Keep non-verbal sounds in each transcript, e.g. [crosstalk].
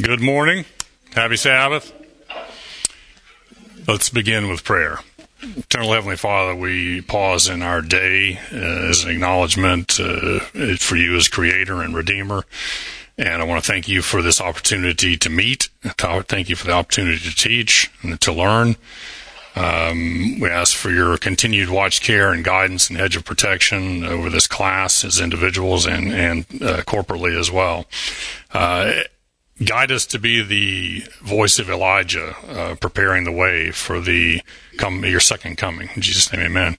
Good morning. Happy Sabbath. Let's begin with prayer. Eternal Heavenly Father, we pause in our day uh, as an acknowledgement uh, for you as Creator and Redeemer. And I want to thank you for this opportunity to meet. Thank you for the opportunity to teach and to learn. Um, we ask for your continued watch care and guidance and hedge of protection over this class as individuals and, and uh, corporately as well. Uh, guide us to be the voice of Elijah, uh, preparing the way for the come your second coming. In Jesus' name, Amen.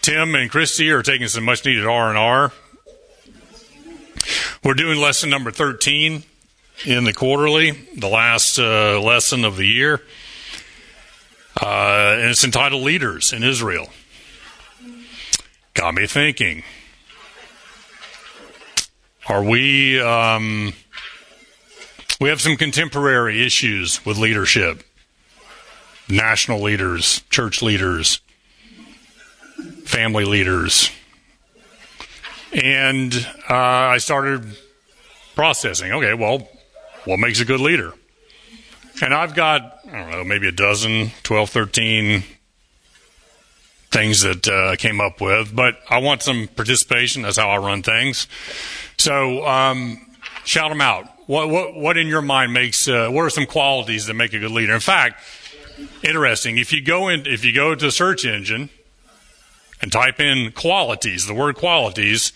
Tim and Christy are taking some much needed R and R. We're doing lesson number thirteen in the quarterly, the last uh, lesson of the year, uh, and it's entitled "Leaders in Israel." Got me thinking. Are we? Um, we have some contemporary issues with leadership national leaders, church leaders, family leaders. And uh, I started processing okay, well, what makes a good leader? And I've got, I don't know, maybe a dozen, 12, 13 things that uh, I came up with, but I want some participation. That's how I run things. So um, shout them out. What, what, what in your mind makes, uh, what are some qualities that make a good leader? In fact, interesting, if you go in, if you go to the search engine and type in qualities, the word qualities,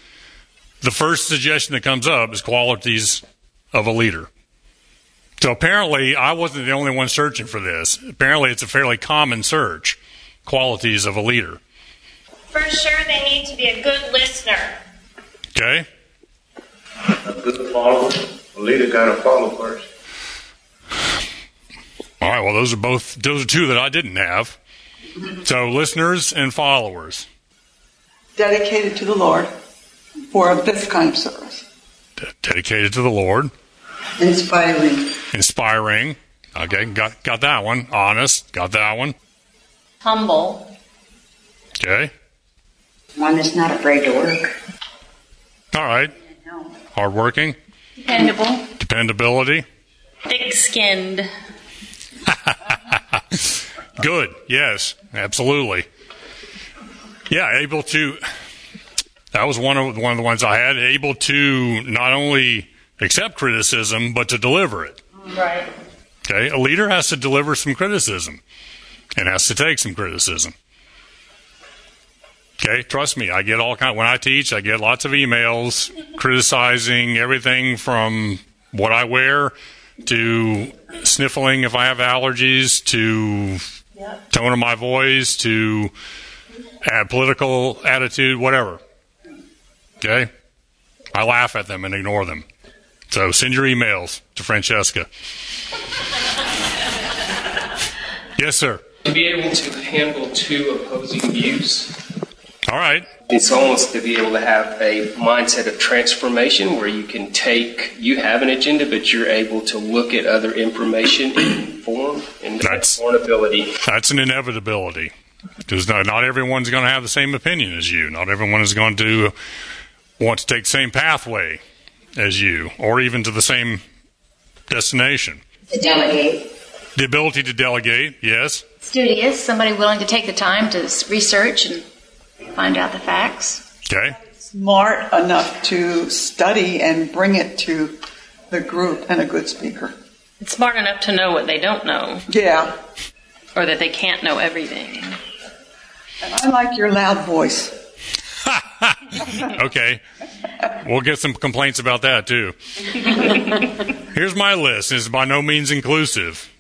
the first suggestion that comes up is qualities of a leader. So apparently, I wasn't the only one searching for this. Apparently, it's a fairly common search. Qualities of a leader. For sure, they need to be a good listener. Okay. A good follower. A leader got to follow first. All right. Well, those are both those are two that I didn't have. [laughs] So listeners and followers. Dedicated to the Lord for this kind of service. D- dedicated to the Lord. Inspiring. Inspiring. Okay, got got that one. Honest. Got that one. Humble. Okay. One that's not afraid to work. All right. Hardworking. Dependable. Dependability. Thick skinned. [laughs] Good. Yes, absolutely. Yeah, able to. That was one of one of the ones I had. Able to not only accept criticism but to deliver it. Right. Okay, a leader has to deliver some criticism and has to take some criticism. Okay, trust me, I get all kind. When I teach, I get lots of emails criticizing everything from what I wear to sniffling if I have allergies to Yep. tone of my voice to political attitude, whatever. Okay, I laugh at them and ignore them. So send your emails to Francesca. [laughs] yes, sir. to be able to handle two opposing views. All right. It's almost to be able to have a mindset of transformation where you can take, you have an agenda, but you're able to look at other information and inform and That's- that's ability. That's an inevitability. Because not, not everyone's going to have the same opinion as you. Not everyone is going to want to take the same pathway as you, or even to the same destination. To delegate. The ability to delegate, yes. Studious, somebody willing to take the time to research and find out the facts. Okay. Smart enough to study and bring it to the group and a good speaker. It's smart enough to know what they don't know, Yeah. or that they can't know everything. And I like your loud voice. [laughs] Okay. We'll get some complaints about that too. [laughs] Here's my list. It's by no means inclusive.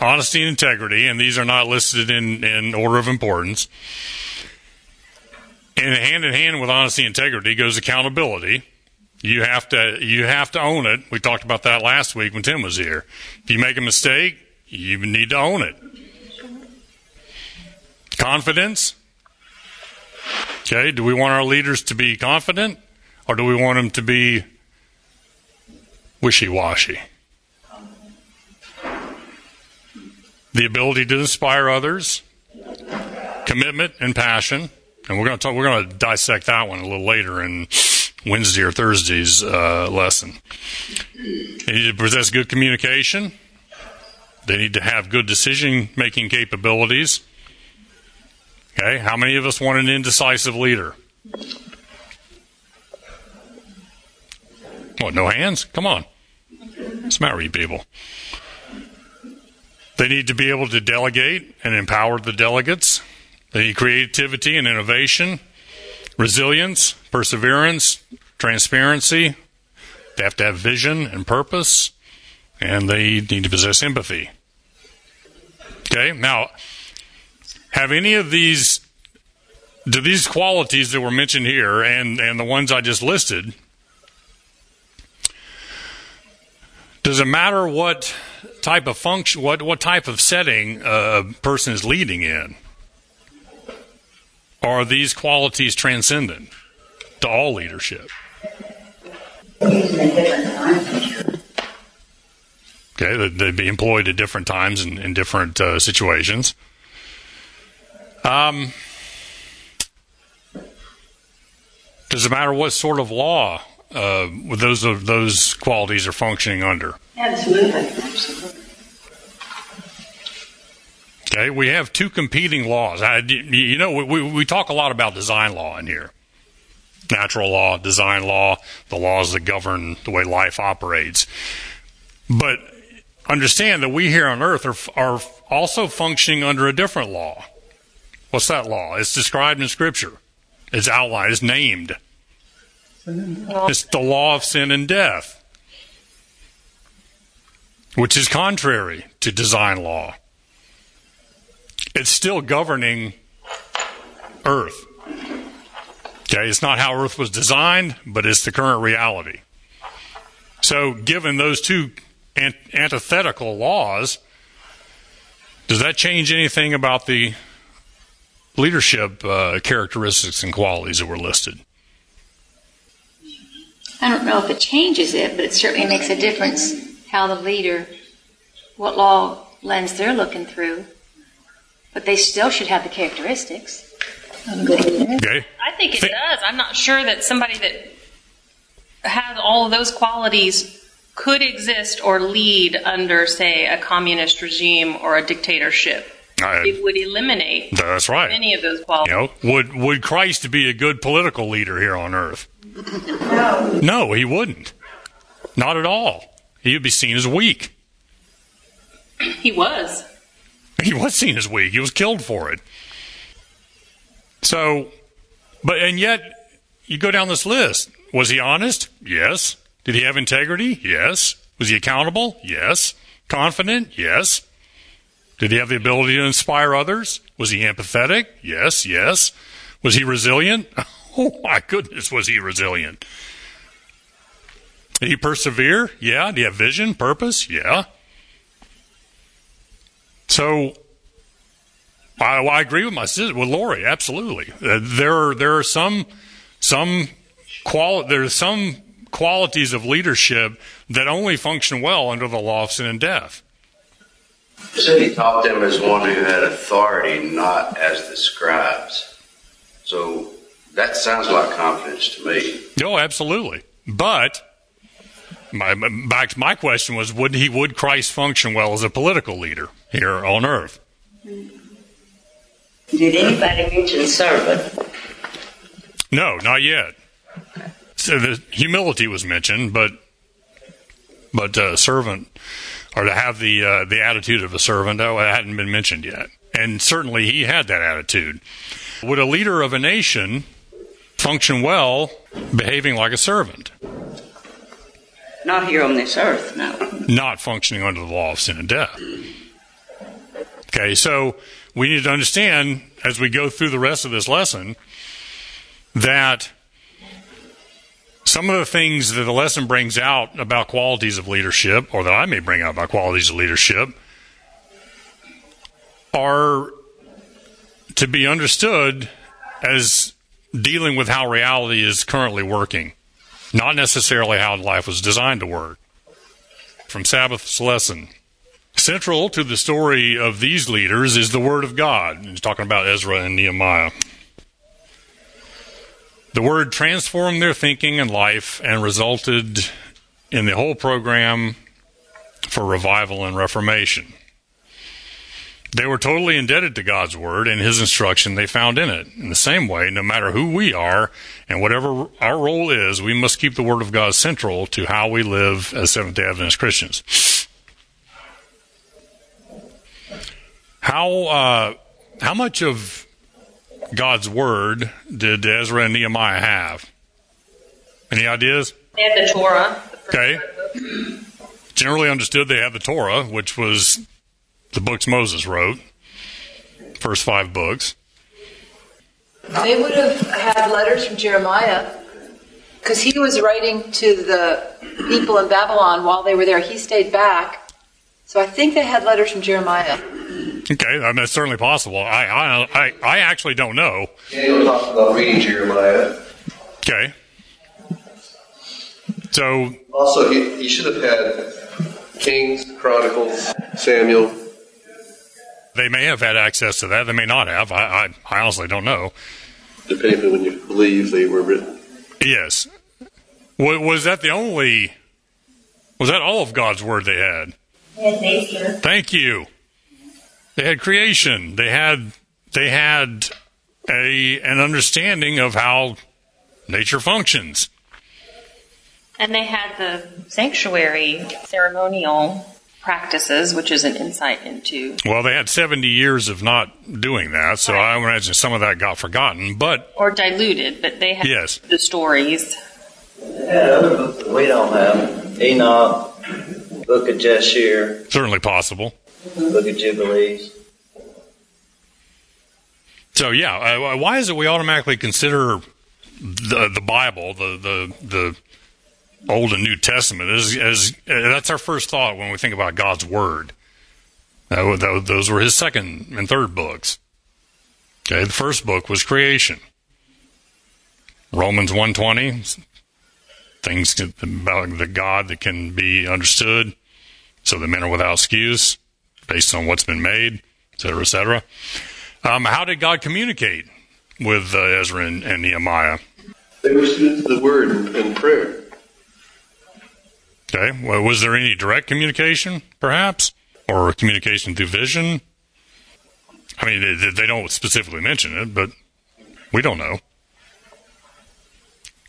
Honesty and integrity, and these are not listed in, in order of importance. And hand in hand with honesty and integrity goes accountability. You have to you have to own it. We talked about that last week when Tim was here. If you make a mistake, you need to own it. Confidence. Okay, do we want our leaders to be confident or do we want them to be wishy washy? The ability to inspire others, commitment and passion. And we're going to talk, we're going to dissect that one a little later in Wednesday or Thursday's uh, lesson. They need to possess good communication. They need to have good decision making capabilities. Okay, how many of us want an indecisive leader? What, no hands? Come on. With you people? They need to be able to delegate and empower the delegates. They need creativity and innovation, resilience, perseverance, transparency. They have to have vision and purpose, and they need to possess empathy. Okay, now, have any of these, do these qualities that were mentioned here and, and the ones I just listed, does it matter what type of function, what, what type of setting a person is leading in? Are these qualities transcendent to all leadership? Okay, they'd- they'd be employed at different times and in different uh, situations. Um, does it matter what sort of law uh, those those qualities are functioning under? Absolutely, absolutely. Okay, we have two competing laws. I, you know, we, we talk a lot about design law in here natural law, design law, the laws that govern the way life operates. But understand that we here on earth are, are also functioning under a different law. What's that law? It's described in Scripture, it's outlined, it's named. It's the law of sin and death, which is contrary to design law it's still governing Earth. Okay, it's not how Earth was designed, but it's the current reality. So, given those two ant- antithetical laws, does that change anything about the leadership uh, characteristics and qualities that were listed? I don't know if it changes it, but it certainly makes a difference how the leader, what law lens they're looking through. But they still should have the characteristics of a good leader. Okay, I think it Thi- does. I'm not sure that somebody that has all of those qualities could exist or lead under, say, a communist regime or a dictatorship. I- It would eliminate that's right. many of those You qualities. know, would would Christ be a good political leader here on earth? No. No, he wouldn't. Not at all. He would be seen as weak. He was. [laughs] He was seen as weak. He was killed for it. So, but and yet you go down this list. Was he honest? Yes. Did he have integrity? Yes. Was he accountable? Yes. Confident? Yes. Did he have the ability to inspire others? Was he empathetic? Yes, yes. Was he resilient? [laughs] Oh my goodness, was he resilient? Did he persevere? Yeah. Did he have vision, purpose? Yeah. So I, I agree with my sister, with Lori. Absolutely, uh, there are there are some some quali- there are some qualities of leadership that only function well under the law of sin and death. You said he taught them as one who had authority, not as the scribes. So that sounds like confidence to me. No, absolutely. But my, my- back to my question was: Would he would Christ function well as a political leader here on earth? Did anybody mention servant? No, not yet. So the humility was mentioned, but but uh, servant or to have the uh, the attitude of a servant, oh, it hadn't been mentioned yet. And certainly he had that attitude. Would a leader of a nation function well behaving like a servant, Not here on this earth, no. not functioning under the law of sin and death? Okay, so we need to understand as we go through the rest of this lesson that some of the things that the lesson brings out about qualities of leadership, or that I may bring out about qualities of leadership, are to be understood as dealing with how reality is currently working, not necessarily how life was designed to work. From Sabbath's lesson. Central to the story of these leaders is the Word of God. He's talking about Ezra and Nehemiah. The Word transformed their thinking and life and resulted in the whole program for revival and reformation. They were totally indebted to God's word and his instruction they found in it. In the same way, no matter who we are and whatever our role is, we must keep the word of God central to how we live as Seventh day Adventist Christians. How, uh, how much of God's word did Ezra and Nehemiah have? Any ideas? They had the Torah. Okay. Generally understood they had the Torah, which was the books Moses wrote, first five books. They would have had letters from Jeremiah because he was writing to the people in Babylon while they were there. He stayed back. So I think they had letters from Jeremiah. Okay, I mean, that's certainly possible. I, I, I, I actually don't know. Daniel talks about reading Jeremiah. Okay. So Also, he, he should have had Kings, Chronicles, Samuel. They may have had access to that. They may not have. I, I, I honestly don't know. depending on when you believe they were written. Yes. Wa- Was that the only? Was that all of God's word they had? And nature. Thank you. They had creation. They had they had a an understanding of how nature functions. And they had the sanctuary ceremonial practices, which is an insight into. Well, they had 70 years of not doing that, so I imagine some of that got forgotten. But Or diluted, but they had Yes. the stories. They had other books that we don't have. Enoch, Book of Jashir, certainly possible. Book of Jubilees. So yeah, uh, why is it we automatically consider the the Bible, the the the Old and New Testament, as as that's our first thought when we think about God's Word. Tho- those were His second and third books. Okay, the first book was creation. Romans one twenty, things that- about the God that can be understood, so that men are without excuse, based on what's been made, et cetera, et cetera. Um, how did God communicate with uh, Ezra and, and Nehemiah? They were students of the Word and prayer. Okay, well, was there any direct communication, perhaps, or communication through vision? I mean, they, they don't specifically mention it, but we don't know.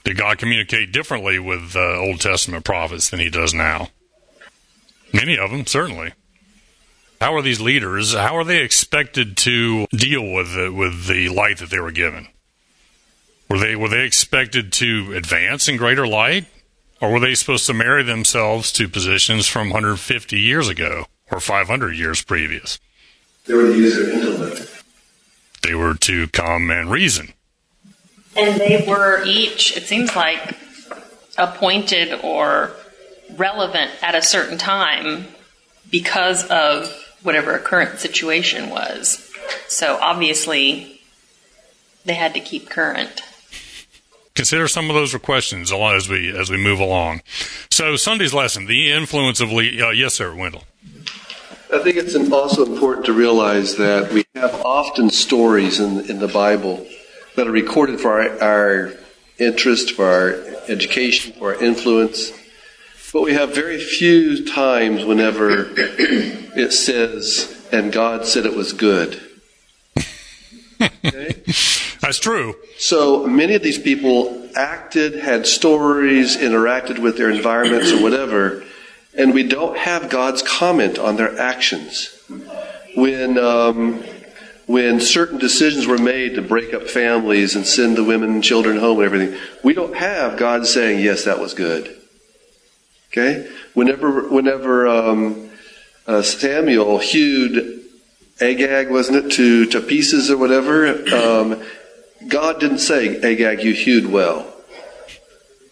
Did God communicate differently with uh, Old Testament prophets than He does now? Many of them, certainly. How are these leaders? How are they expected to deal with the, with the light that they were given? Were they were they expected to advance in greater light, or were they supposed to marry themselves to positions from 150 years ago or 500 years previous? They were to use their intellect. They were to come and reason. And they were each, it seems like, appointed or relevant at a certain time because of whatever a current situation was. So obviously, they had to keep current. Consider some of those questions as we as we move along. So Sunday's lesson: the influence of le- uh, yes, sir, Wendell. I think it's also important to realize that we have often stories in, in the Bible that are recorded for our, our interest, for our education, for our influence. But we have very few times whenever it says, and God said it was good. Okay? That's true. So many of these people acted, had stories, interacted with their environments or whatever, and we don't have God's comment on their actions. When um, when certain decisions were made to break up families and send the women and children home and everything, we don't have God saying, "Yes, that was good." Okay. Whenever whenever um, uh, Samuel hewed Agag, wasn't it, to to pieces or whatever? Um, God didn't say, Agag, you hewed well.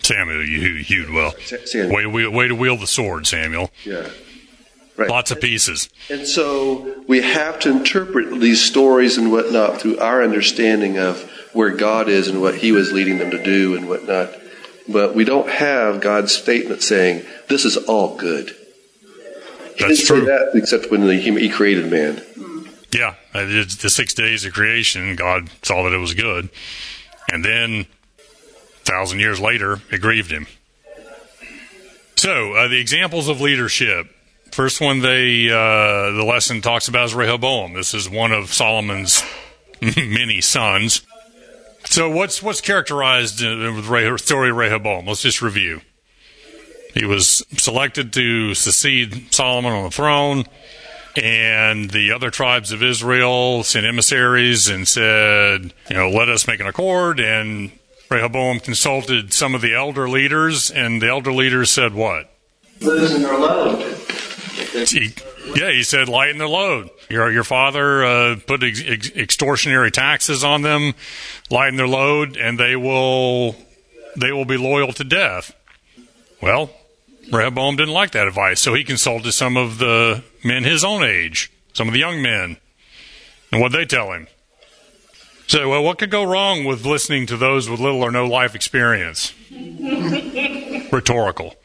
Samuel, you hewed well. Samuel. Way, to- way to wield the sword, Samuel. Yeah. Right. Lots of pieces. And so we have to interpret these stories and whatnot through our understanding of where God is and what He was leading them to do and whatnot. But we don't have God's statement saying, this is all good. He That's didn't say true. that except when he, he created man. Yeah, the six days of creation, God saw that it was good, and then a thousand years later, it grieved Him. So, uh, the examples of leadership. First one, they uh, the lesson talks about is Rehoboam. This is one of Solomon's [laughs] many sons. So, what's what's characterized uh, with the story Rehoboam? Let's just review. He was selected to succeed Solomon on the throne, and the other tribes of Israel sent emissaries and said, you know, let us make an accord. And Rehoboam consulted some of the elder leaders, and the elder leaders said what? Losing their load. He, yeah, he said, lighten their load. Your your father uh, put ex- ex- extortionary taxes on them, lighten their load, and they will they will be loyal to death. Well, Rehoboam didn't like that advice, so he consulted some of the men his own age, some of the young men, and what they tell him. So, well, what could go wrong with listening to those with little or no life experience? [laughs] Rhetorical.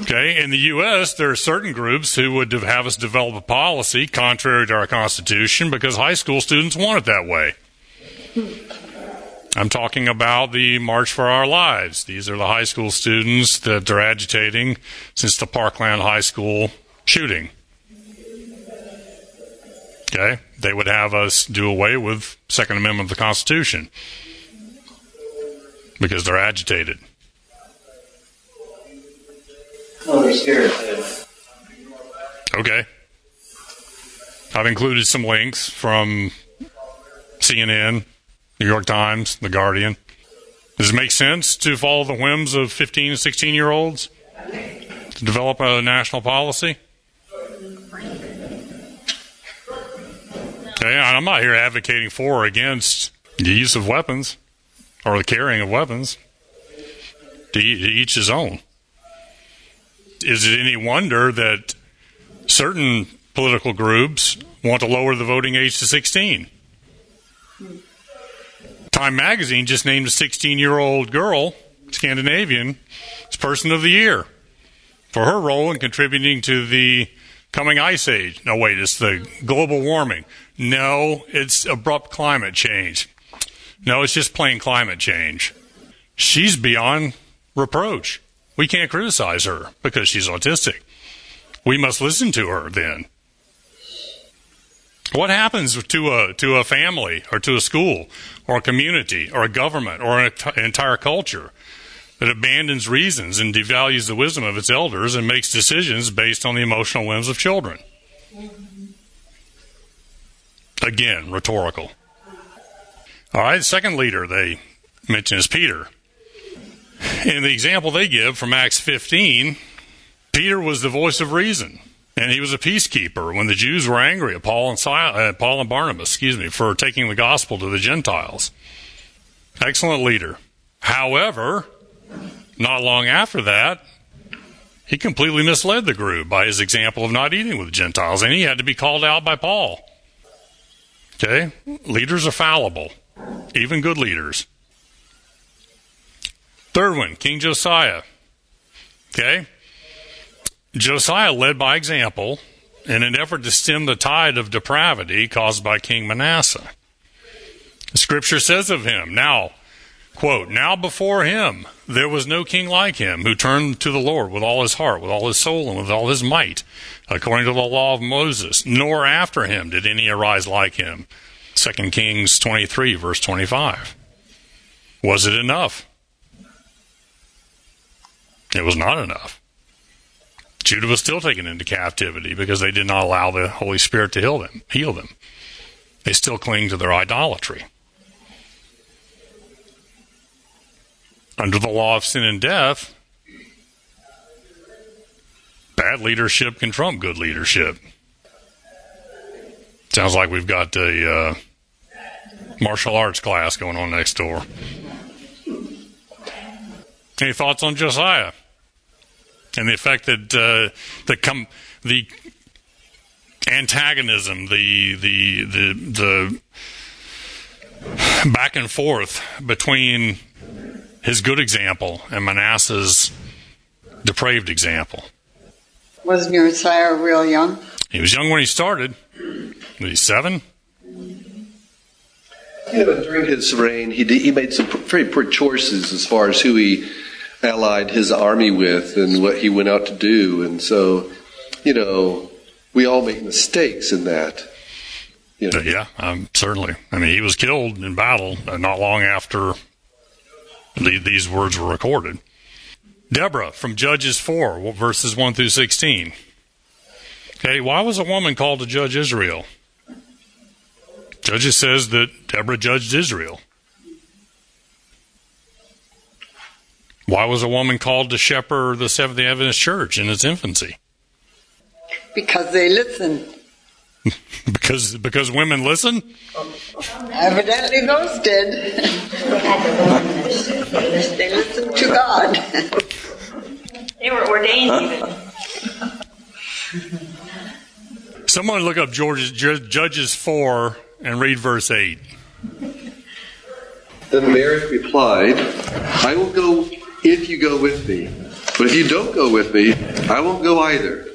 Okay, in the U.S., there are certain groups who would have us develop a policy contrary to our Constitution because high school students want it that way. I'm talking about the March for Our Lives. These are the high school students that are agitating since the Parkland High School shooting. Okay, they would have us do away with Second Amendment of the Constitution because they're agitated. Holy Spirit. Okay. I've included some links from CNN, New York Times, The Guardian. Does it make sense to follow the whims of 15 and 16 year olds to develop a national policy? Okay, I'm not here advocating for or against the use of weapons or the carrying of weapons. To each his own. Is it any wonder that certain political groups want to lower the voting age to 16? Time magazine just named a 16 year old girl, Scandinavian, as Person of the Year for her role in contributing to the coming ice age. No, wait, it's the global warming. No, it's abrupt climate change. No, it's just plain climate change. She's beyond reproach. We can't criticize her because she's autistic. We must listen to her then. What happens to a to a family or to a school or a community or a government or an entire culture that abandons reasons and devalues the wisdom of its elders and makes decisions based on the emotional whims of children? Again, rhetorical. All right, second leader they mention is Peter. In the example they give from Acts 15, Peter was the voice of reason, and he was a peacekeeper when the Jews were angry at Paul and, uh, Paul and Barnabas, excuse me, for taking the gospel to the Gentiles. Excellent leader. However, not long after that, he completely misled the group by his example of not eating with Gentiles, and he had to be called out by Paul. Okay? Leaders are fallible, even good leaders. Third one, King Josiah. Okay? Josiah led by example in an effort to stem the tide of depravity caused by King Manasseh. Scripture says of him, now, quote, now before him there was no king like him who turned to the Lord with all his heart, with all his soul, and with all his might, according to the law of Moses, nor after him did any arise like him. 2 Kings 23, verse 25. Was it enough? It was not enough. Judah was still taken into captivity because they did not allow the Holy Spirit to heal them. Heal them. They still cling to their idolatry. Under the law of sin and death, bad leadership can trump good leadership. Sounds like we've got a uh, martial arts class going on next door. Any thoughts on Josiah and the effect that uh, the com- the antagonism, the the the the back and forth between his good example and Manasseh's depraved example? Wasn't Josiah real young? He was young when he started. Was he seven? You know, during his reign, he did, he made some very poor choices as far as who he allied his army with and what he went out to do. And so, you know, we all make mistakes in that. You know. Yeah, um, certainly. I mean, he was killed in battle uh, not long after the, these words were recorded. Deborah from Judges 4, verses 1 through 16. Okay, why was a woman called to judge Israel? Judges says that Deborah judged Israel. Why was a woman called to shepherd the Seventh day Adventist Church in its infancy? Because they listened. [laughs] because because women listen? Evidently those did. they listened to God. They were ordained even. Someone look up George's, Judges 4 and read verse 8. Then Mary replied, I will go if you go with me. But if you don't go with me, I won't go either.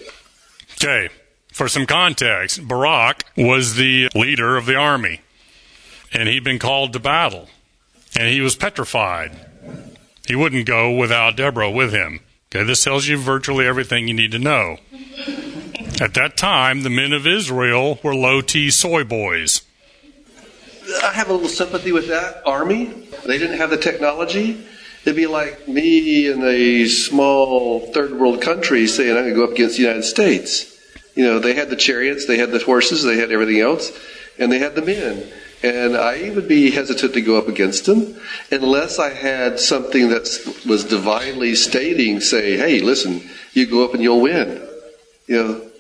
Okay, for some context, Barak was the leader of the army, and he'd been called to battle, and he was petrified. He wouldn't go without Deborah with him. Okay, this tells you virtually everything you need to know. At that time, the men of Israel were low T soy boys. I have a little sympathy with that army. They didn't have the technology. It'd be like me in a small third world country saying I'm going to go up against the United States. You know, they had the chariots, they had the horses, they had everything else, and they had the men. And I would be hesitant to go up against them unless I had something that was divinely stating, say, hey, listen, you go up and you'll win. You know,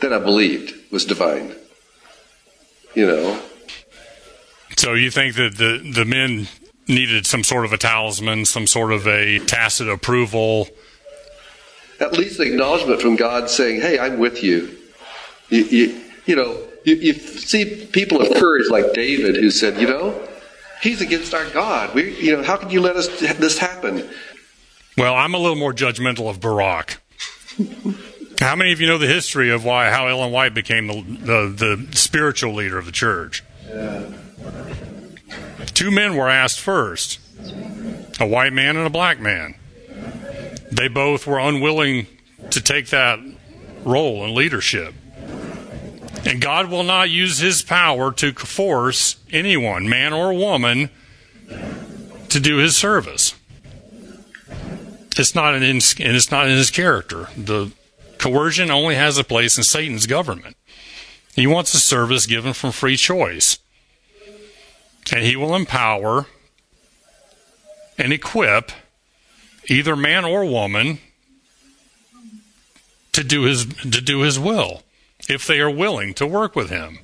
that I believed was divine. You know. So you think that the the men needed some sort of a talisman, some sort of a tacit approval. At least acknowledgement from God saying, "Hey, I'm with you." You, you, you know, you, you see people of courage like David who said, "You know, he's against our God. We, you know, how can you let us this happen?" Well, I'm a little more judgmental of Barak. How many of you know the history of why how Ellen White became the the, the spiritual leader of the church? Yeah. Two men were asked first, a white man and a black man. They both were unwilling to take that role in leadership. And God will not use his power to force anyone, man or woman, to do his service. It's not in, and it's not in his character. The Coercion only has a place in Satan's government. He wants a service given from free choice. And he will empower and equip either man or woman to do his to do his will if they are willing to work with him.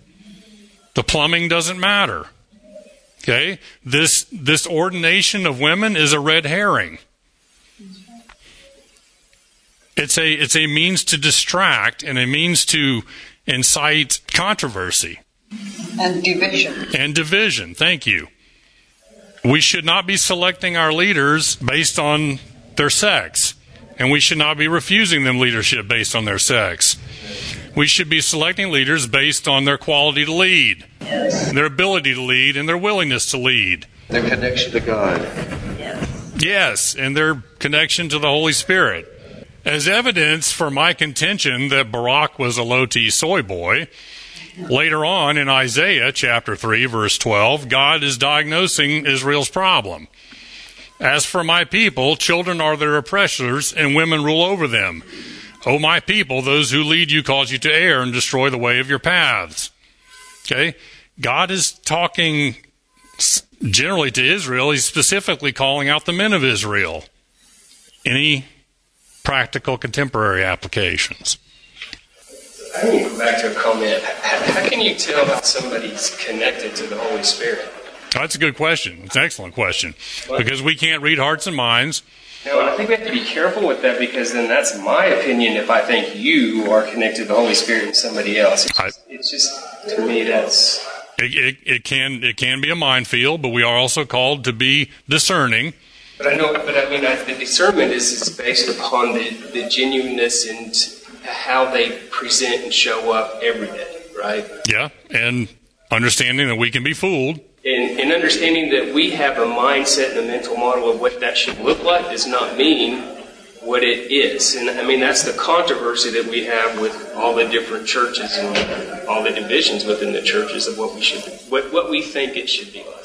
The plumbing doesn't matter. Okay? This this ordination of women is a red herring. It's a it's a means to distract and a means to incite controversy and division. And division. Thank you. We should not be selecting our leaders based on their sex, and we should not be refusing them leadership based on their sex. We should be selecting leaders based on their quality to lead, yes. their ability to lead, and their willingness to lead. Their connection to God. Yes. Yes, and their connection to the Holy Spirit. As evidence for my contention that Barak was a low T soy boy, later on in Isaiah chapter 3, verse 12, God is diagnosing Israel's problem. As for my people, children are their oppressors, and women rule over them. O my people, those who lead you cause you to err and destroy the way of your paths. Okay? God is talking generally to Israel. He's specifically calling out the men of Israel. Any practical contemporary applications. I need to go back to a comment. How can you tell how somebody's connected to the Holy Spirit? That's a good question. It's an excellent question. Because we can't read hearts and minds. No, I think we have to be careful with that because then that's my opinion if I think you are connected to the Holy Spirit and somebody else. It's, I, it's just, to me, that's. It, it, it, can it can be a minefield, but we are also called to be discerning but I know, but I mean, I, the discernment is, is based upon the, the genuineness and how they present and show up every day, right? Yeah, and understanding that we can be fooled. And, and understanding that we have a mindset and a mental model of what that should look like does not mean what it is. And I mean, that's the controversy that we have with all the different churches and all the divisions within the churches of what we should, what, what we think it should be like.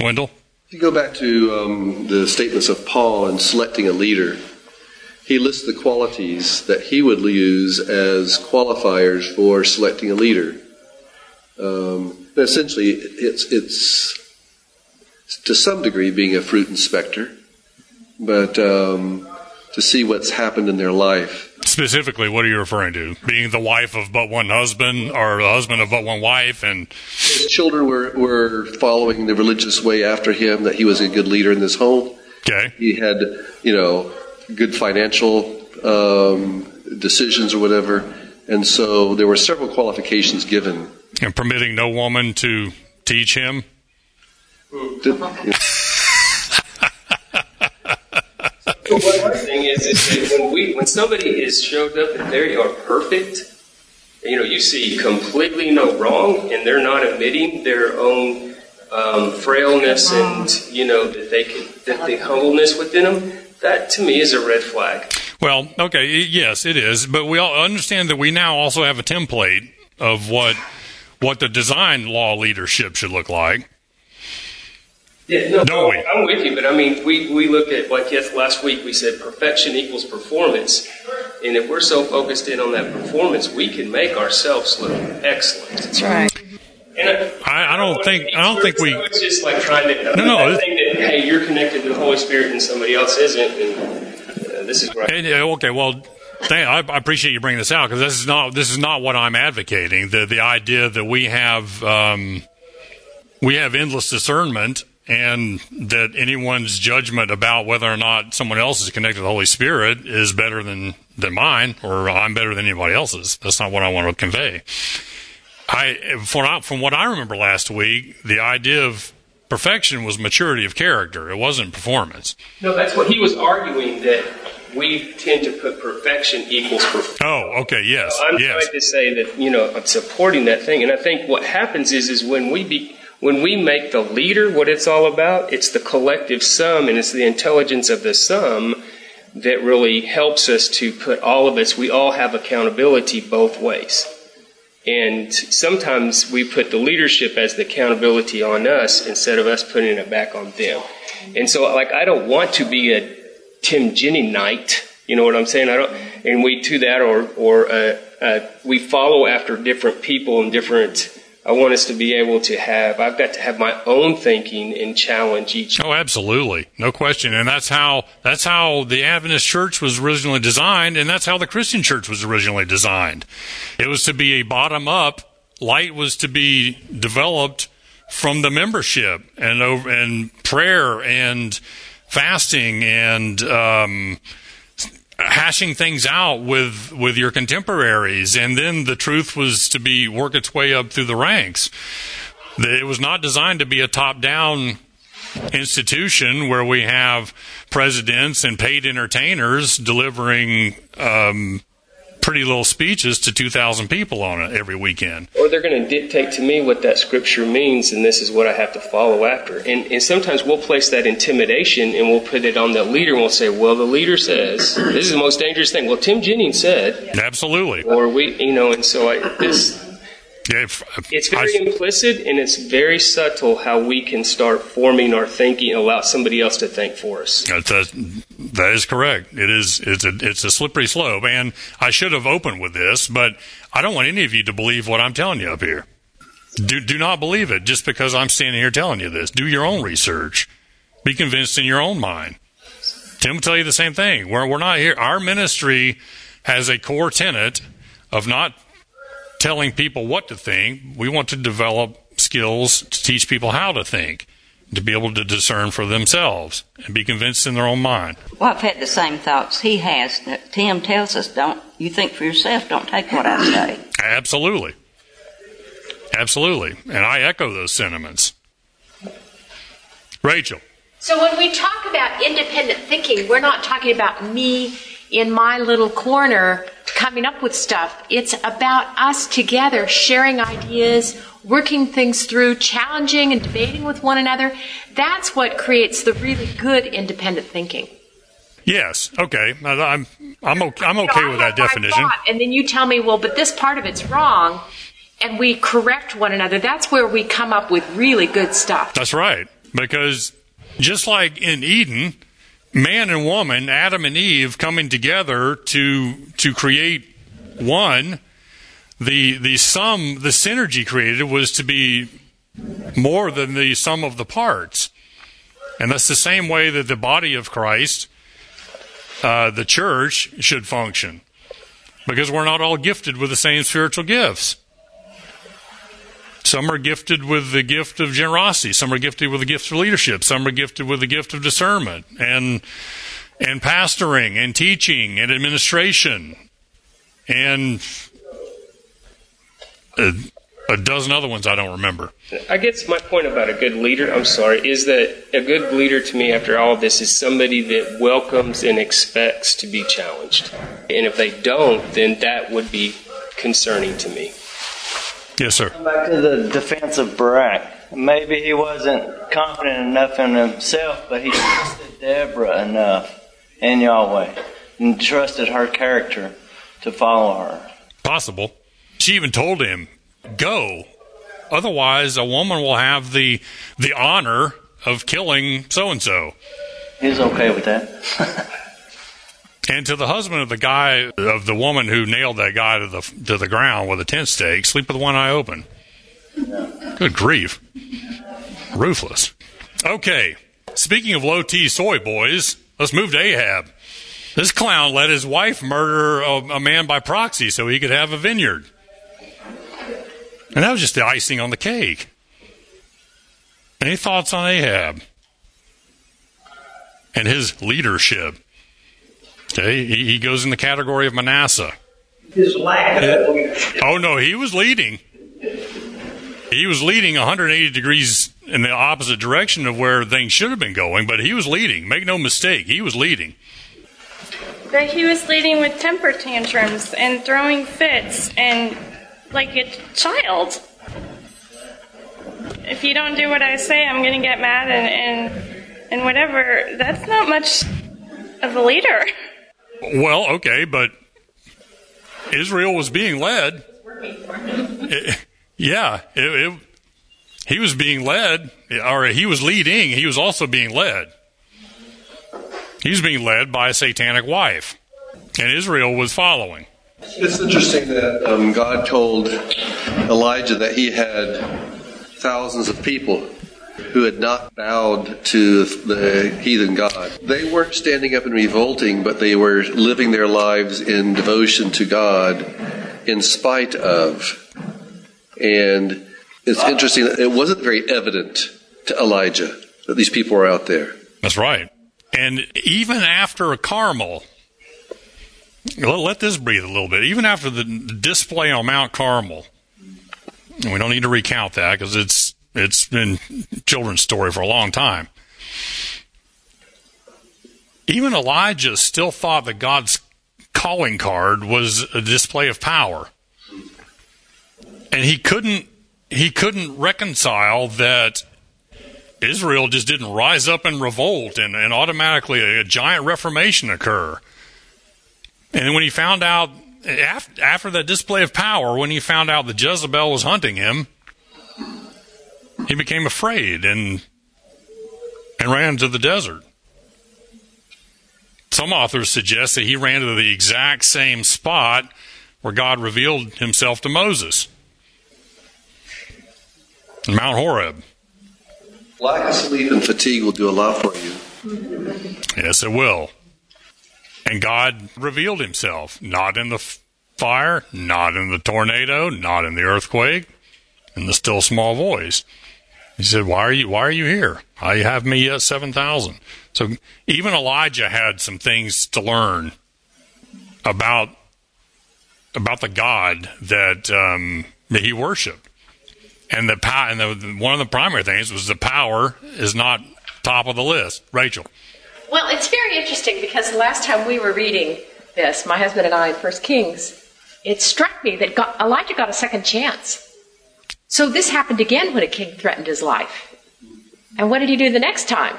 Wendell? If you go back to um, the statements of Paul in selecting a leader, he lists the qualities that he would use as qualifiers for selecting a leader. Um, essentially, it's, it's to some degree being a fruit inspector, but um, to see what's happened in their life. Specifically, what are you referring to? Being the wife of but one husband, or the husband of but one wife, and his children were, were following the religious way after him. That he was a good leader in this home. Okay, he had you know good financial um, decisions or whatever, and so there were several qualifications given. And permitting no woman to teach him. Did, But one other thing is, is that when we when somebody is showed up and they are perfect, you know, you see completely no wrong, and they're not admitting their own um, frailness and you know that they can that the humbleness within them. That to me is a red flag. Well, okay, yes, it is, but we all understand that we now also have a template of what what the design law leadership should look like. Yeah, no, no I'm with you, but I mean, we, we look at, like yes, last week we said perfection equals performance. And if we're so focused in on that performance, we can make ourselves look excellent. That's right. And I, I, don't think I don't think we. So it's just like trying to no no. That thing that hey, you're connected to the Holy Spirit and somebody else isn't, and uh, this is right. And, okay, well, Thank, I appreciate you bringing this out because this is not this is not what I'm advocating. The the idea that we have um, we have endless discernment and that anyone's judgment about whether or not someone else is connected to the Holy Spirit is better than, than mine or I'm better than anybody else's. That's not what I want to convey. I, from, from what I remember last week, the idea of perfection was maturity of character. It wasn't performance. No, that's what he was arguing that we tend to put perfection equals performance. Oh, okay, yes. I'm yes. trying to say that, you know, I'm supporting that thing. And I think what happens is, is when we be, when we make the leader what it's all about, it's the collective sum and it's the intelligence of the sum that really helps us to put all of us, we all have accountability both ways. And sometimes we put the leadership as the accountability on us instead of us putting it back on them. And so, like, I don't want to be a Tim Jenny night. You know what I'm saying? I don't, and we do that, or or uh, uh, we follow after different people and different I want us to be able to have, I've got to have my own thinking and challenge each. Oh, absolutely. No question. And that's how, that's how the Adventist church was originally designed. And that's how the Christian church was originally designed. It was to be a bottom up. Light was to be developed from the membership and over, and prayer and fasting and, um, hashing things out with with your contemporaries and then the truth was to be work its way up through the ranks. It was not designed to be a top down institution where we have presidents and paid entertainers delivering um, pretty little speeches to 2,000 people on it every weekend. Or they're going to dictate to me what that scripture means, and this is what I have to follow after. And, and sometimes we'll place that intimidation and we'll put it on the leader and we'll say, well, the leader says, this is the most dangerous thing. Well, Tim Jennings said. Absolutely. Or we, you know, and so I, this, if, if it's very I, implicit and it's very subtle how we can start forming our thinking and allow somebody else to think for us. That's a, that is correct. It is it's a it's a slippery slope, and I should have opened with this, but I don't want any of you to believe what I'm telling you up here. Do do not believe it just because I'm standing here telling you this. Do your own research. Be convinced in your own mind. Tim will tell you the same thing. We're we're not here. Our ministry has a core tenet of not telling people what to think. We want to develop skills to teach people how to think, to be able to discern for themselves and be convinced in their own mind. Well, I've had the same thoughts he has. That Tim tells us, "Don't you think for yourself? Don't take what I say." Absolutely, absolutely, and I echo those sentiments. Rachel. So when we talk about independent thinking, we're not talking about me in my little corner coming up with stuff. It's about us together sharing ideas, working things through, challenging and debating with one another. That's what creates the really good independent thinking. Yes. Okay. I'm I'm okay, I'm okay So with that definition. thought, and then you tell me, well, but this part of it's wrong, and we correct one another. That's where we come up with really good stuff. That's right. Because just like in Eden, man and woman, Adam and Eve coming together to to create one, the the sum the synergy created was to be more than the sum of the parts. And that's the same way that the body of Christ, uh, the church, should function. Because we're not all gifted with the same spiritual gifts. Some are gifted with the gift of generosity. Some are gifted with the gift of leadership. Some are gifted with the gift of discernment and and pastoring and teaching and administration and a, a dozen other ones I don't remember. I guess my point about a good leader, I'm sorry, is that a good leader to me after all of this is somebody that welcomes and expects to be challenged. And if they don't, then that would be concerning to me. Yes, sir. Back to the defense of Barak. Maybe he wasn't confident enough in himself, but he trusted Deborah enough and Yahweh and trusted her character to follow her. Possible. She even told him, "Go, otherwise a woman will have the the honor of killing so and so." He's okay with that. [laughs] And to the husband of the guy of the woman who nailed that guy to the to the ground with a tent stake, sleep with one eye open. Good grief, ruthless. Okay, speaking of low T soy boys, let's move to Ahab. This clown let his wife murder a, a man by proxy so he could have a vineyard, and that was just the icing on the cake. Any thoughts on Ahab and his leadership? Okay, he, he goes in the category of Manasseh. His lack of leadership. Oh no, he was leading. He was leading 180 degrees in the opposite direction of where things should have been going, but he was leading. Make no mistake, he was leading. But he was leading with temper tantrums and throwing fits and like a child. If you don't do what I say, I'm going to get mad and, and and whatever. That's not much of a leader. [laughs] Well, okay, but Israel was being led. It- [laughs] yeah, it, it, he was being led, or he was leading. He was also being led. He was being led by a satanic wife, and Israel was following. It's interesting that um, God told Elijah that he had thousands of people who had not bowed to the heathen God. They weren't standing up and revolting, but they were living their lives in devotion to God in spite of. And it's interesting that it wasn't very evident to Elijah that these people were out there. That's right. And even after Carmel, let, let this breathe a little bit. Even after the display on Mount Carmel, we don't need to recount that because it's it's been children's story for a long time. Even Elijah still thought that God's calling card was a display of power, and he couldn't he couldn't reconcile that Israel just didn't rise up and revolt and, and automatically a, giant reformation occur. And when he found out, after, after that display of power, when he found out that Jezebel was hunting him, he became afraid and and ran to the desert. Some authors suggest that he ran to the exact same spot where God revealed himself to Moses. Mount Horeb. Lack of sleep and fatigue will do a lot for you. Yes, it will. And God revealed himself, not in the fire, not in the tornado, not in the earthquake, in the still small voice. He said, "Why are you? Why are you here? I have me at seven thousand. So even Elijah had some things to learn about about the God that um, that he worshipped, and the power. And the, one of the primary things was the power is not top of the list. Rachel. Well, it's very interesting because the last time we were reading this, my husband and I in First Kings, it struck me that God, Elijah got a second chance. So this happened again when a king threatened his life. And what did he do the next time?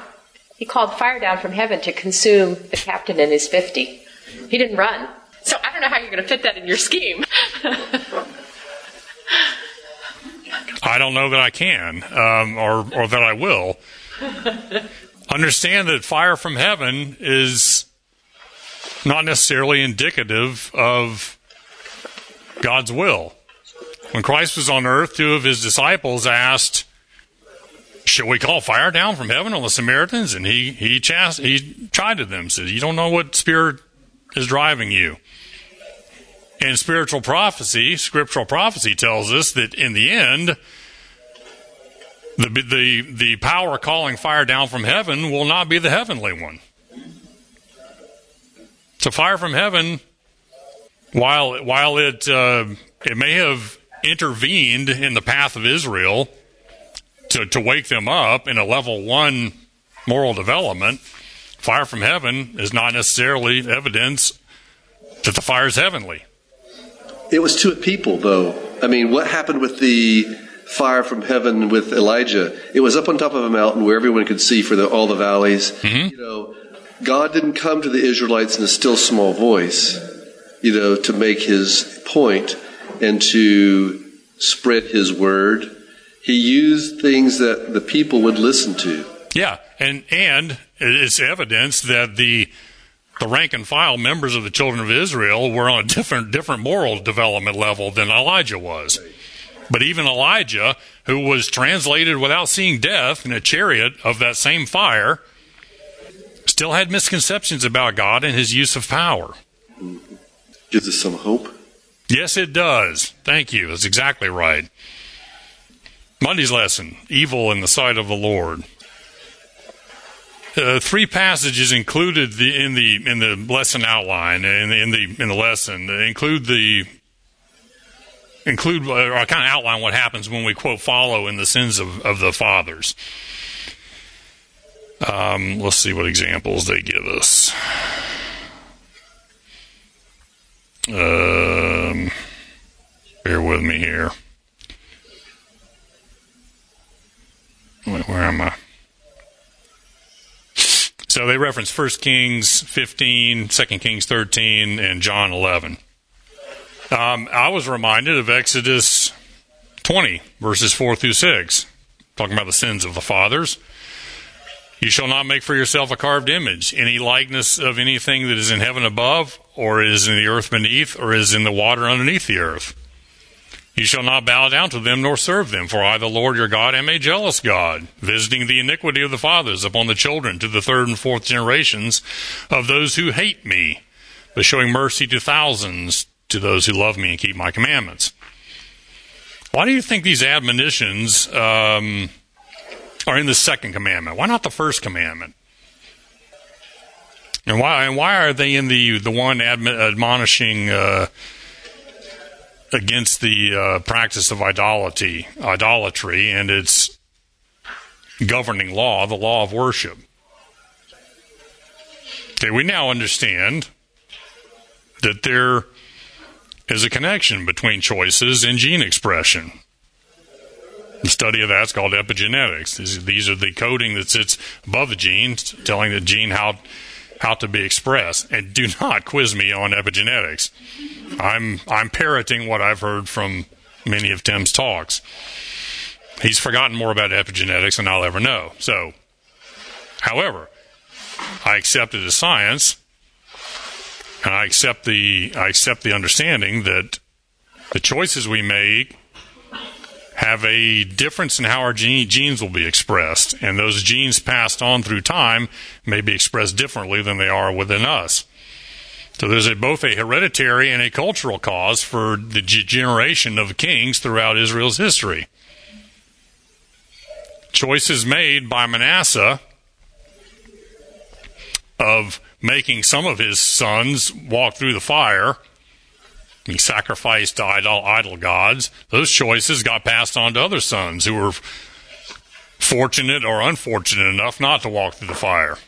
He called fire down from heaven to consume the captain and his 50. He didn't run. So I don't know how you're going to fit that in your scheme. I don't know that I can, um, or or that I will. Understand that fire from heaven is not necessarily indicative of God's will. When Christ was on earth, two of his disciples asked, "Should we call fire down from heaven on the Samaritans?" And he he chast- he chided them, said, "You don't know what spirit is driving you." And spiritual prophecy, scriptural prophecy tells us that in the end, the, the, the power calling fire down from heaven will not be the heavenly one. So fire from heaven, while, while it, uh, it may have intervened in the path of Israel to, to wake them up in a level one moral development, fire from heaven is not necessarily evidence that the fire is heavenly. It was to a people, though. I mean, what happened with the fire from heaven with Elijah? It was up on top of a mountain where everyone could see for the, all the valleys. Mm-hmm. You know, God didn't come to the Israelites in a still small voice, you know, to make his point and to spread his word. He used things that the people would listen to. Yeah, and and it's evidence that the the rank and file members of the children of Israel were on a different different moral development level than Elijah was. But even Elijah, who was translated without seeing death in a chariot of that same fire, still had misconceptions about God and his use of power. Gives us some hope. Yes, it does. Thank you. That's exactly right. Monday's lesson evil in the sight of the Lord. Uh, three passages included the, in the in the lesson outline in the in the, in the lesson include the include or kind of outline what happens when we quote follow in the sins of, of the fathers. Um, let's see what examples they give us. Um, bear with me here. Wait, where am I? So they reference 1 Kings 15, 2 Kings 13, and John 11. Um, I was reminded of Exodus 20, verses 4 through 6, talking about the sins of the fathers. You shall not make for yourself a carved image, any likeness of anything that is in heaven above, or is in the earth beneath, or is in the water underneath the earth. You shall not bow down to them nor serve them, for I, the Lord your God, am a jealous God, visiting the iniquity of the fathers upon the children to the third and fourth generations of those who hate me, but showing mercy to thousands to those who love me and keep my commandments. Why do you think these admonitions um, are in the second commandment? Why not the first commandment? And why and why are they in the the one admonishing uh, against the uh, practice of idolatry, idolatry, and its governing law, the law of worship? Okay, we now understand that there is a connection between choices and gene expression. The study of that's called epigenetics. These, are the coding that sits above the genes, telling the gene how how to be expressed. And do [laughs] not quiz me on epigenetics. I'm I'm parroting what I've heard from many of Tim's talks. He's forgotten more about epigenetics than I'll ever know. So, however, I accept it as science, and I accept the I accept the understanding that the choices we make have a difference in how our gene, genes will be expressed, and those genes passed on through time may be expressed differently than they are within us. So there's a, both a hereditary and a cultural cause for the generation of kings throughout Israel's history. Choices made by Manasseh of making some of his sons walk through the fire he sacrificed to idol, idol gods. Those choices got passed on to other sons who were fortunate or unfortunate enough not to walk through the fire.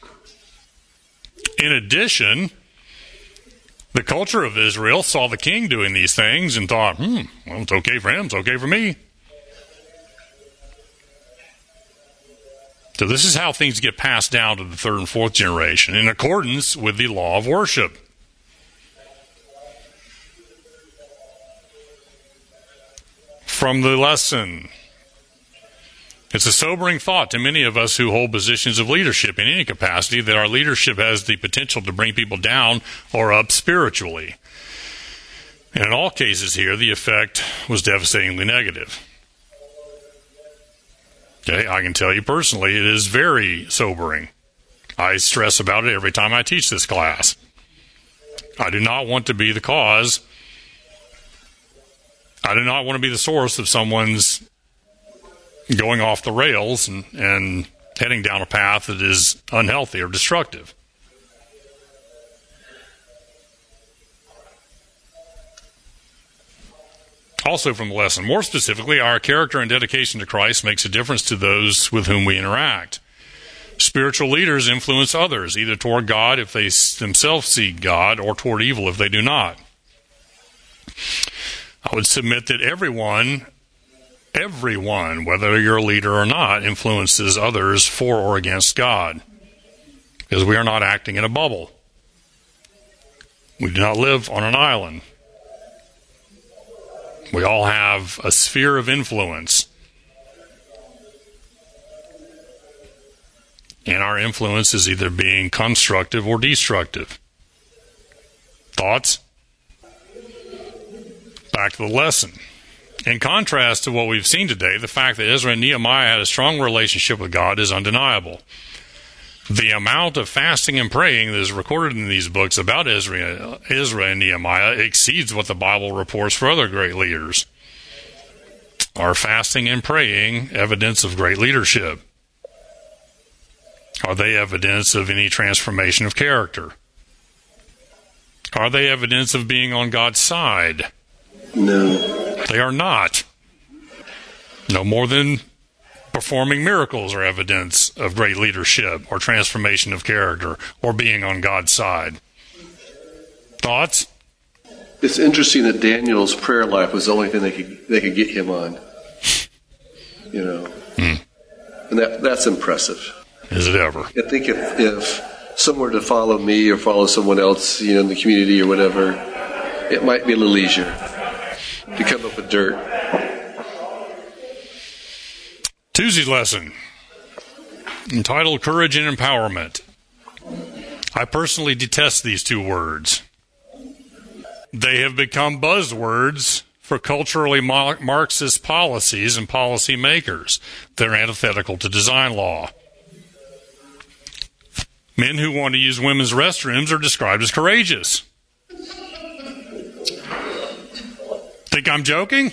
In addition, The culture of Israel saw the king doing these things and thought, hmm, well, it's okay for him, it's okay for me. So, this is how things get passed down to the third and fourth generation in accordance with the law of worship. From the lesson, it's a sobering thought to many of us who hold positions of leadership in any capacity that our leadership has the potential to bring people down or up spiritually. And in all cases here, the effect was devastatingly negative. Okay, I can tell you personally, it is very sobering. I stress about it every time I teach this class. I do not want to be the cause. I do not want to be the source of someone's going off the rails and, and heading down a path that is unhealthy or destructive. Also, from the lesson, more specifically, our character and dedication to Christ makes a difference to those with whom we interact. Spiritual leaders influence others, either toward God if they themselves seek God, or toward evil if they do not. I would submit that everyone everyone, whether you're a leader or not, influences others for or against God. Because we are not acting in a bubble. We do not live on an island. We all have a sphere of influence. And our influence is either being constructive or destructive. Thoughts? Back to the lesson. In contrast to what we've seen today, the fact that Ezra and Nehemiah had a strong relationship with God is undeniable. The amount of fasting and praying that is recorded in these books about Ezra, Ezra and Nehemiah exceeds what the Bible reports for other great leaders. Are fasting and praying evidence of great leadership? Are they evidence of any transformation of character? Are they evidence of being on God's side? No. They are not. No more than performing miracles are evidence of great leadership or transformation of character or being on God's side. Thoughts? It's interesting that Daniel's prayer life was the only thing they could they could get him on. You know, hmm. and that that's impressive. Is it ever? I think if if someone were to follow me or follow someone else, you know, in the community or whatever, it might be a little easier to come up with dirt. Tuesday's lesson entitled Courage and Empowerment. I personally detest these two words. They have become buzzwords for culturally Marxist policies and policy makers. They're antithetical to design law. Men who want to use women's restrooms are described as courageous. Think I'm joking?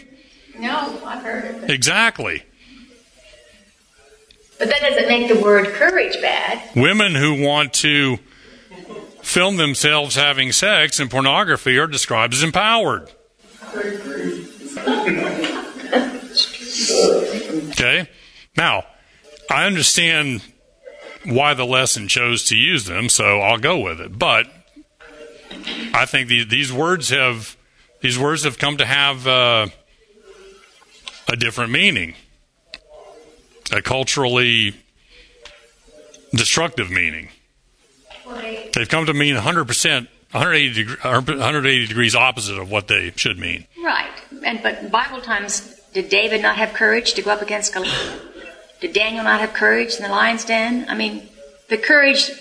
No, I've heard it. Exactly. But that doesn't make the word courage bad. Women who want to film themselves having sex in pornography are described as empowered. okay? Now, I understand why the lesson chose to use them, so I'll go with it. But I think the, these words have these words have come to have uh, a different meaning, a culturally destructive meaning. They've come to mean 100%, 180, 180 degrees opposite of what they should mean. Right. And but Bible times, did David not have courage to go up against Goliath? Did Daniel not have courage in the lion's den? I mean, the courage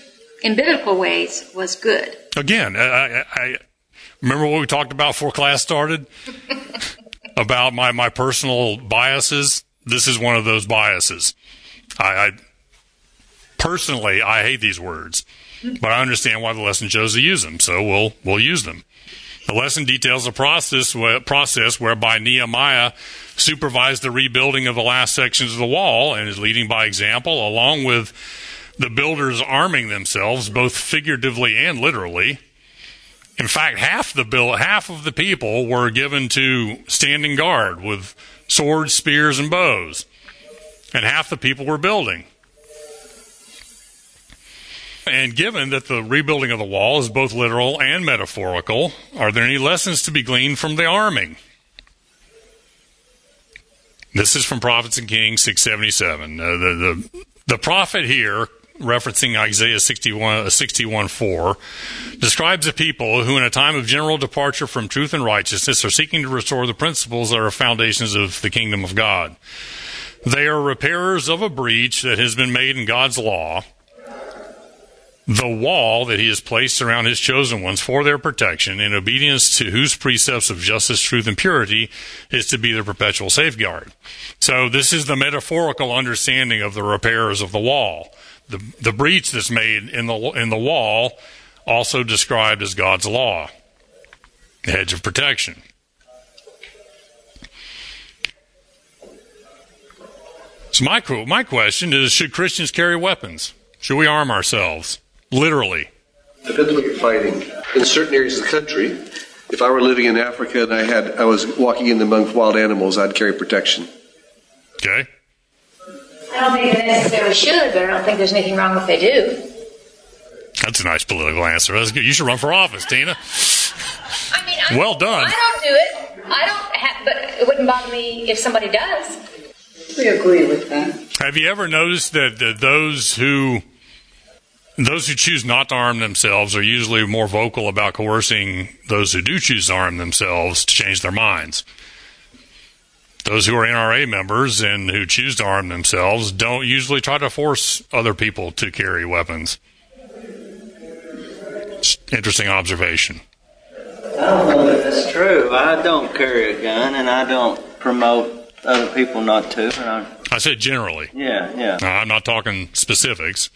in biblical ways was good. Again, I, I, Remember what we talked about before class started? [laughs] about my, my personal biases? This is one of those biases. I, I personally I hate these words, but I understand why the lesson chose to use them, so we'll we'll use them. The lesson details a process process whereby Nehemiah supervised the rebuilding of the last sections of the wall and is leading by example, along with the builders arming themselves, both figuratively and literally, in fact, half the bill, half of the people were given to standing guard with swords, spears, and bows, and half the people were building. And given that the rebuilding of the wall is both literal and metaphorical, are there any lessons to be gleaned from the arming? This is from Prophets and Kings 677. Uh, the, the, the prophet here, referencing Isaiah 61, uh, 61 4, describes a people who, in a time of general departure from truth and righteousness, are seeking to restore the principles that are foundations of the kingdom of God. They are repairers of a breach that has been made in God's law the wall that he has placed around his chosen ones for their protection in obedience to whose precepts of justice, truth, and purity is to be their perpetual safeguard. So this is the metaphorical understanding of the repairers of the wall. The, the breach that's made in the, in the wall also described as God's law, the hedge of protection. So my, my question is, should Christians carry weapons? Should we arm ourselves? Literally. Depends what you're fighting. In certain areas of the country, if I were living in Africa and I had I was walking in among wild animals, I'd carry protection. Okay. I don't think they necessarily should, but I don't think there's anything wrong if they do. That's a nice political answer. That's good. You should run for office, Tina. I mean, I well done. I don't do it. I don't have, but it wouldn't bother me if somebody does. We agree with that. Have you ever noticed that, that those who those who choose not to arm themselves are usually more vocal about coercing those who do choose to arm themselves to change their minds. Those who are NRA members and who choose to arm themselves don't usually try to force other people to carry weapons. Interesting observation. I don't know if that's true. I don't carry a gun, and I don't promote other people not to. I, I said generally. Yeah, yeah. Uh, I'm not talking specifics.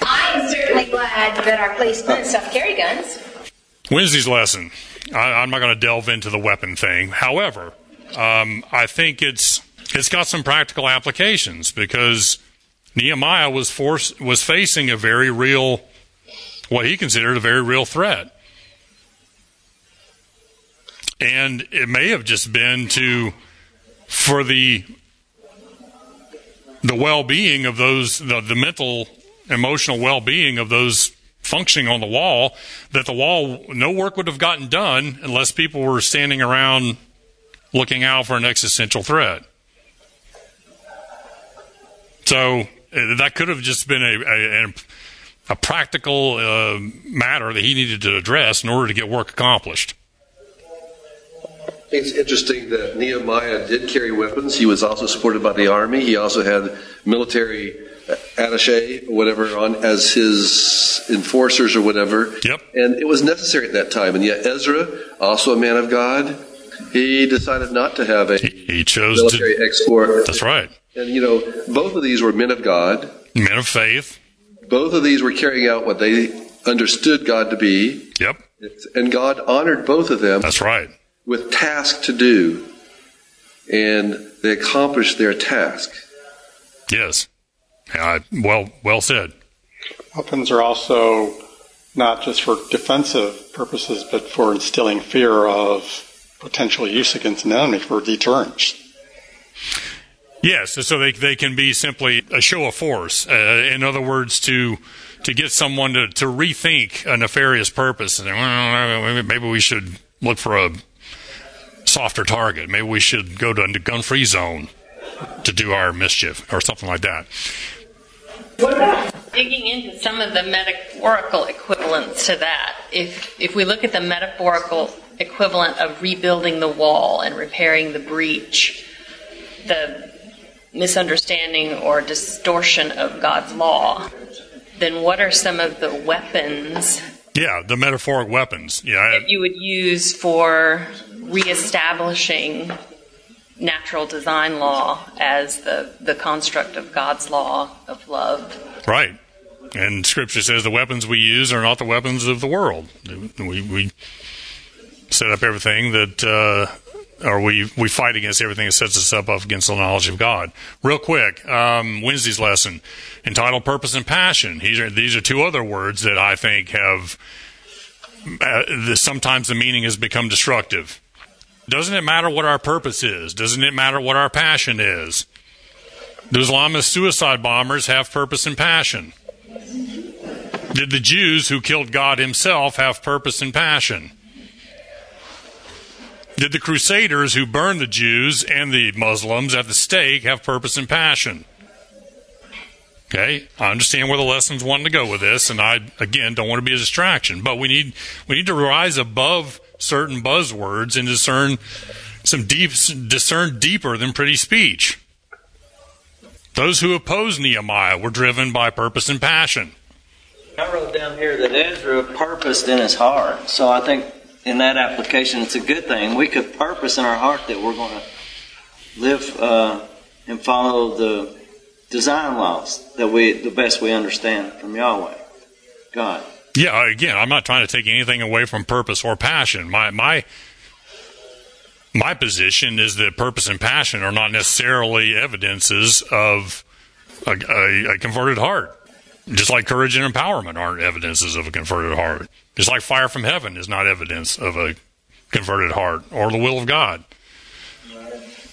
I'm certainly glad that our policemen and stuff carry guns. Wednesday's lesson. I, am not going to delve into the weapon thing. However, um, I think it's it's got some practical applications because Nehemiah was forced was facing a very real, what he considered a very real threat, and it may have just been to for the the well-being of those the, the mental emotional well-being of those functioning on the wall that the wall no work would have gotten done unless people were standing around looking out for an existential threat so uh, that could have just been a, a, a practical uh, matter that he needed to address in order to get work accomplished it's interesting that Nehemiah did carry weapons. He was also supported by the army. He also had military attache whatever on as his enforcers or whatever. Yep. And it was necessary at that time. And yet Ezra, also a man of God, he decided not to have a he chose military to, export. That's right. And you know, both of these were men of God, men of faith. Both of these were carrying out what they understood God to be. Yep. And God honored both of them. That's right. With task to do. And they accomplished their task. Yes. Uh, well, well said. Weapons are also not just for defensive purposes, but for instilling fear of potential use against an enemy for deterrence. Yes, so they they can be simply a show of force. Uh, in other words, to to get someone to, to rethink a nefarious purpose, and well, maybe we should look for a softer target. Maybe we should go to a gun-free zone to do our mischief, or something like that. What about digging into some of the metaphorical equivalents to that? If if we look at the metaphorical equivalent of rebuilding the wall and repairing the breach, the misunderstanding or distortion of God's law, then what are some of the weapons? Yeah, the metaphoric weapons. Yeah, that you would use for reestablishing natural design law as the, the construct of God's law of love. Right. And Scripture says the weapons we use are not the weapons of the world. We, we set up everything that, uh, or we, we fight against everything that sets us up against the knowledge of God. Real quick, um, Wednesday's lesson entitled Purpose and Passion. These are, these are two other words that I think have, uh, sometimes the meaning has become destructive. Doesn't it matter what our purpose is? Doesn't it matter what our passion is? The Islamist suicide bombers have purpose and passion. Did the Jews who killed God himself have purpose and passion? Did the Crusaders who burned the Jews and the Muslims at the stake have purpose and passion? Okay, I understand where the lessons wanting to go with this, and I again don't want to be a distraction. But we need we need to rise above certain buzzwords and discern some deep discern deeper than pretty speech. Those who opposed Nehemiah were driven by purpose and passion. I wrote down here that Ezra purposed in his heart. So I think in that application, it's a good thing. We could purpose in our heart that we're going to live uh, and follow the design laws that we the best we understand from Yahweh, God. Yeah, again, I'm not trying to take anything away from purpose or passion. My my my position is that purpose and passion are not necessarily evidences of a, a, a converted heart. Just like courage and empowerment aren't evidences of a converted heart. Just like fire from heaven is not evidence of a converted heart or the will of God.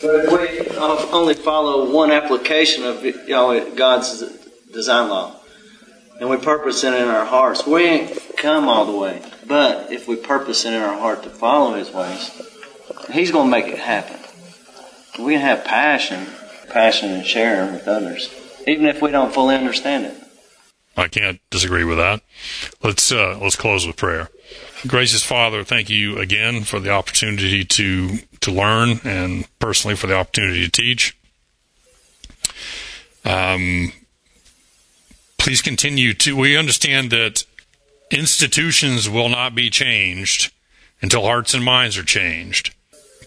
But if we uh, only follow one application of God's design law, and we purpose it in our hearts, we ain't come all the way. But if we purpose it in our heart to follow His ways, He's going to make it happen. We can have passion, passion and sharing with others, even if we don't fully understand it. I can't disagree with that. Let's uh, let's close with prayer. Gracious Father, thank you again for the opportunity to to learn and personally for the opportunity to teach. Um, please continue to. We understand that institutions will not be changed until hearts and minds are changed.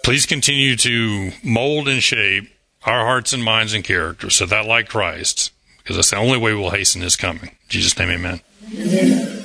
Please continue to mold and shape our hearts and minds and characters so that, like Christ, because that's the only way we'll hasten his coming. In Jesus' name, amen. amen.